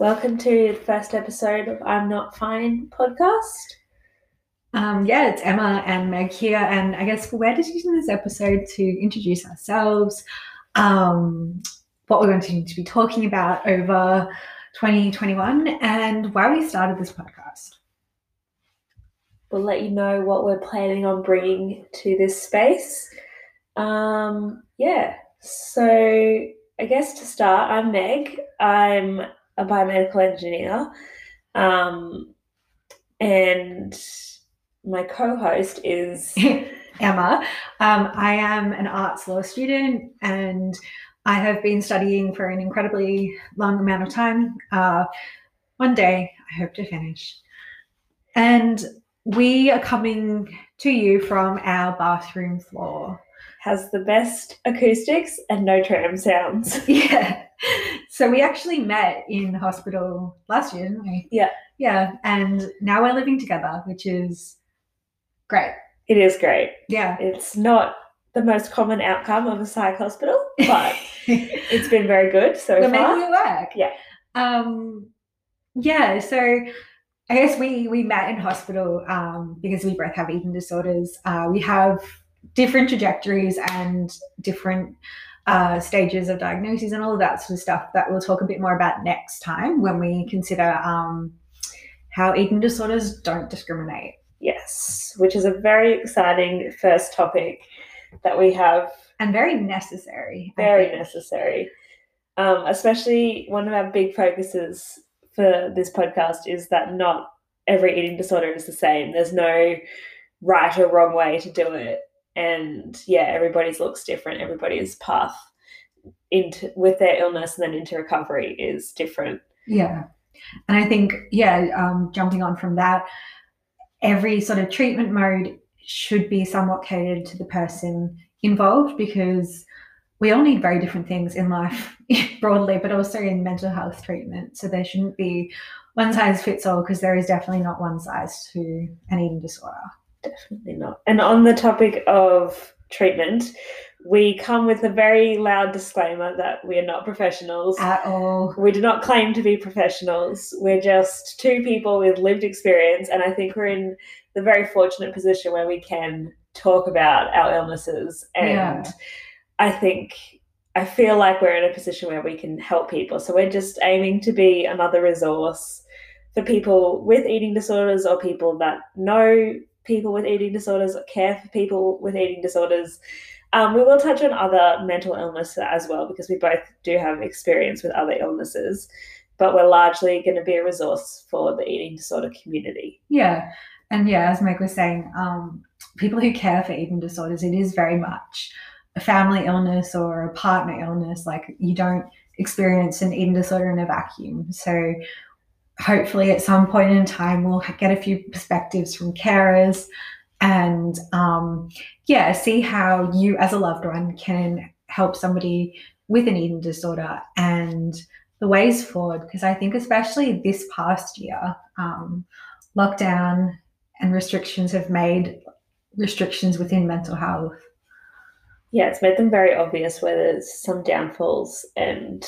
Welcome to the first episode of I'm Not Fine podcast. Um, yeah, it's Emma and Meg here, and I guess we're dedicating this episode to introduce ourselves, um, what we're going to, to be talking about over 2021, and why we started this podcast. We'll let you know what we're planning on bringing to this space. Um, yeah, so I guess to start, I'm Meg. I'm a biomedical engineer. Um, and my co host is Emma. Um, I am an arts law student and I have been studying for an incredibly long amount of time. Uh, one day, I hope to finish. And we are coming to you from our bathroom floor. Has the best acoustics and no tram sounds. Yeah. So we actually met in hospital last year, didn't we? Yeah. Yeah. And now we're living together, which is great. It is great. Yeah. It's not the most common outcome of a psych hospital, but it's been very good so we're far. making it work. Yeah. Um yeah, so I guess we we met in hospital um, because we both have eating disorders. Uh, we have different trajectories and different uh, stages of diagnosis and all of that sort of stuff that we'll talk a bit more about next time when we consider um, how eating disorders don't discriminate. Yes, which is a very exciting first topic that we have. And very necessary. Very necessary. Um, especially one of our big focuses for this podcast is that not every eating disorder is the same. There's no right or wrong way to do it. And yeah, everybody's looks different. Everybody's path into with their illness and then into recovery is different. Yeah. And I think, yeah, um, jumping on from that, every sort of treatment mode should be somewhat catered to the person involved because we all need very different things in life broadly, but also in mental health treatment. So there shouldn't be one size fits all because there is definitely not one size to an eating disorder. Definitely not. And on the topic of treatment, we come with a very loud disclaimer that we are not professionals. At all. We do not claim to be professionals. We're just two people with lived experience, and I think we're in the very fortunate position where we can talk about our illnesses. And Yeah. I think I feel like we're in a position where we can help people. So we're just aiming to be another resource for people with eating disorders or people that know people with eating disorders or care for people with eating disorders. Um, we will touch on other mental illness as well because we both do have experience with other illnesses, but we're largely going to be a resource for the eating disorder community. Yeah. And yeah, as Meg was saying, um, people who care for eating disorders, it is very much a family illness or a partner illness. Like you don't experience an eating disorder in a vacuum. So hopefully at some point in time, we'll get a few perspectives from carers and um, yeah, see how you as a loved one can help somebody with an eating disorder and the ways forward. Because I think especially this past year, um, lockdown and restrictions have made restrictions within mental health. Yeah, it's made them very obvious where there's some downfalls, and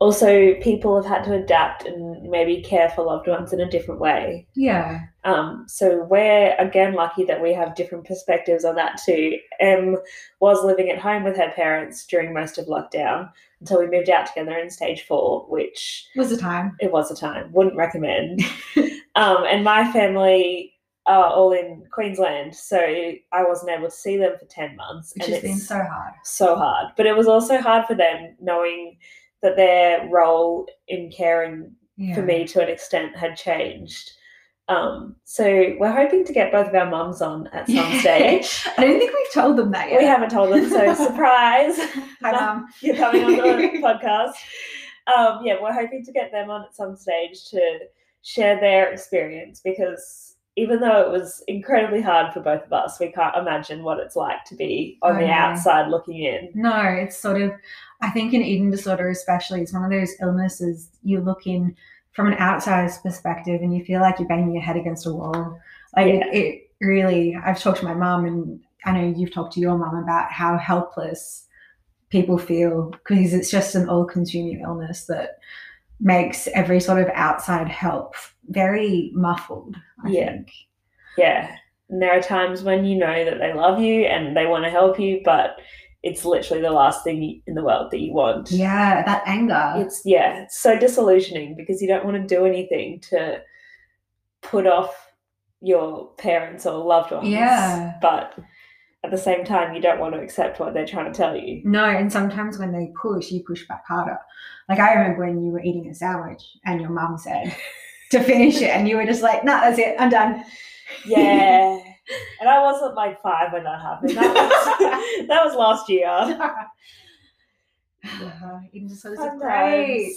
also people have had to adapt and maybe care for loved ones in a different way. Yeah. Um, so we're again lucky that we have different perspectives on that too. Em was living at home with her parents during most of lockdown until we moved out together in stage four, which Was a time. it was a time. Wouldn't recommend. um, and my family are all in Queensland, so I wasn't able to see them for ten months, Which and has been so hard. so hard. But it was also hard for them knowing that their role in caring Yeah. for me to an extent had changed. Um, so we're hoping to get both of our mums on at some stage. I don't think we've told them that yet. We haven't told them, so surprise! Hi, Mum. You're coming on the podcast. Um, yeah, we're hoping to get them on at some stage to share their experience because even though it was incredibly hard for both of us, we can't imagine what it's like to be on Oh, the no. outside looking in. No, it's sort of, I think an eating disorder, especially, it's one of those illnesses you look in from an outsider's perspective and you feel like you're banging your head against a wall. Like, Yeah. it, it really, I've talked to my mum and I know you've talked to your mum about how helpless people feel because it's just an all consuming illness that makes every sort of outside help very muffled. I Yeah. think. Yeah. And there are times when you know that they love you and they want to help you, but it's literally the last thing in the world that you want. Yeah, that anger. It's yeah, it's so disillusioning because you don't want to do anything to put off your parents or loved ones. Yeah. But at the same time you don't want to accept what they're trying to tell you. No, and sometimes when they push, you push back harder. Like I remember when you were eating a sandwich and your mum said to finish it, and you were just like, "No, that's it, I'm done." Yeah. and I wasn't like five when that happened. That was, that was last year. Eating disorders are great.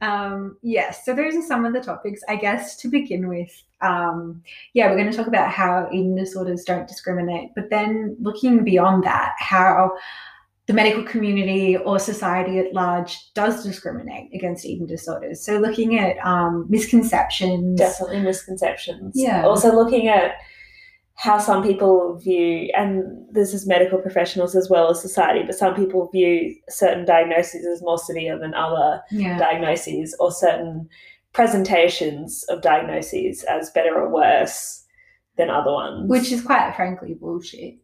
Um, yes, so those are some of the topics. I guess to begin with, um, yeah, we're going to talk about how eating disorders don't discriminate, but then looking beyond that, how the medical community or society at large does discriminate against eating disorders. So looking at um, misconceptions. definitely misconceptions. Yeah. Also looking at how some people view, and this is medical professionals as well as society, but some people view certain diagnoses as more severe than other Yeah. diagnoses, or certain presentations of diagnoses as better or worse than other ones. Which is quite frankly bullshit.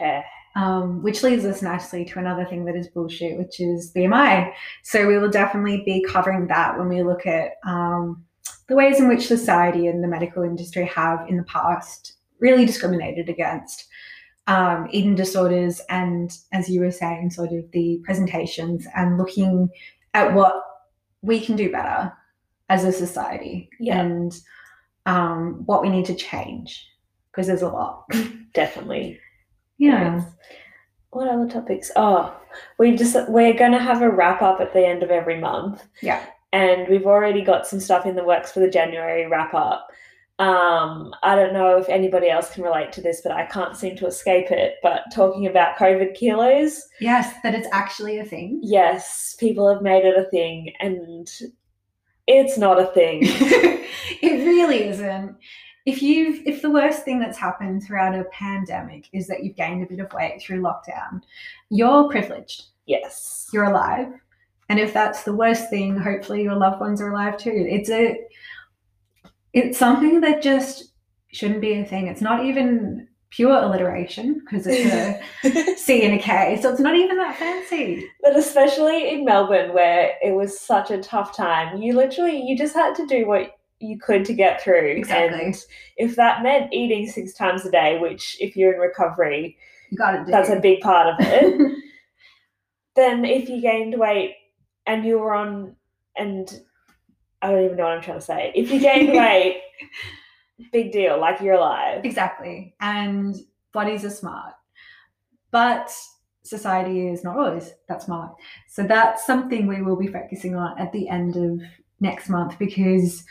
yeah, Um, which leads us nicely to another thing that is bullshit, which is BMI. So we will definitely be covering that when we look at um, the ways in which society and the medical industry have in the past really discriminated against um, eating disorders and, as you were saying, sort of the presentations and looking at what we can do better as a society Yeah. and um, what we need to change because there's a lot. definitely. Yeah. Yes. What other topics? Oh, we've just we're going to have a wrap up at the end of every month. Yeah. and we've already got some stuff in the works for the January wrap up. Um, I don't know if anybody else can relate to this, but I can't seem to escape it. But talking about COVID kilos, Yes, that it's actually a thing. yes, people have made it a thing, and it's not a thing. it really isn't. If you've if the worst thing that's happened throughout a pandemic is that you've gained a bit of weight through lockdown, you're privileged. yes, You're alive. And if that's the worst thing, hopefully your loved ones are alive too. It's a it's something that just shouldn't be a thing. It's not even pure alliteration because it's a C and a K. So it's not even that fancy. but especially in Melbourne, where it was such a tough time, you literally you just had to do what you could to get through. Exactly. And if that meant eating six times a day, which if you're in recovery, You gotta do that's a big part of it. then if you gained weight and you were on and I don't even know what I'm trying to say. If you gained weight, big deal, like you're alive. Exactly. And bodies are smart. But society is not always that smart. So that's something we will be focusing on at the end of next month because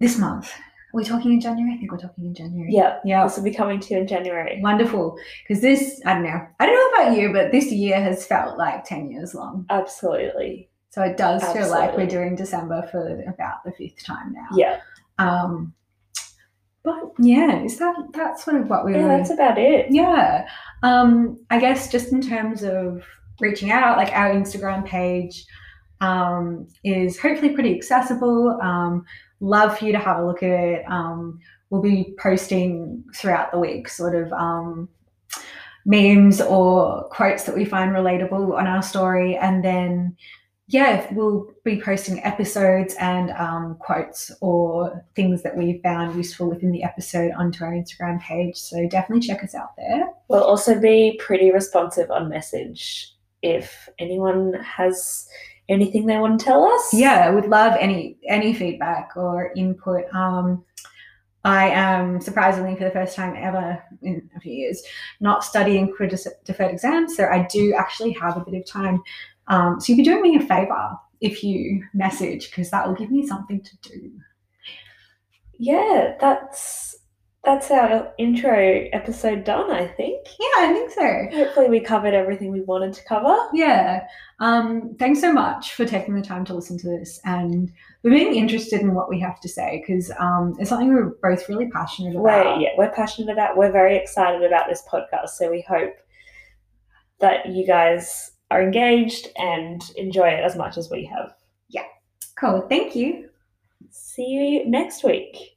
this month, we're we talking in January? I think we're talking in January. Yeah. Yeah. This will be coming to you in January. Wonderful. Because this, I don't know, I don't know about you, but this year has felt like 10 years long. Absolutely. So it does feel like we're doing December for about the fifth time now. Yeah. Um, but yeah, is that that's sort of what we Yeah, were that's about it. yeah. Um, I guess just in terms of reaching out, like our Instagram page um, is hopefully pretty accessible. Um, love for you to have a look at it. Um, we'll be posting throughout the week sort of um, memes or quotes that we find relatable on our story. And then, yeah, we'll be posting episodes and um, quotes or things that we found useful within the episode onto our Instagram page. So definitely check us out there. We'll also be pretty responsive on message if anyone has anything they want to tell us. Yeah, I would love any any feedback or input. Um, I am surprisingly for the first time ever in a few years not studying for deferred exams, so I do actually have a bit of time. Um, so you'd be doing me a favor if you message because that will give me something to do. Yeah, that's that's our intro episode done, I think. Yeah, I think so. Hopefully we covered everything we wanted to cover. Yeah. Um, thanks so much for taking the time to listen to this and for being interested in what we have to say because um, it's something we're both really passionate We're about. yeah, we're passionate about we're very excited about this podcast, so we hope that you guys are engaged and enjoy it as much as we have. Yeah. Cool. Thank you. See you next week.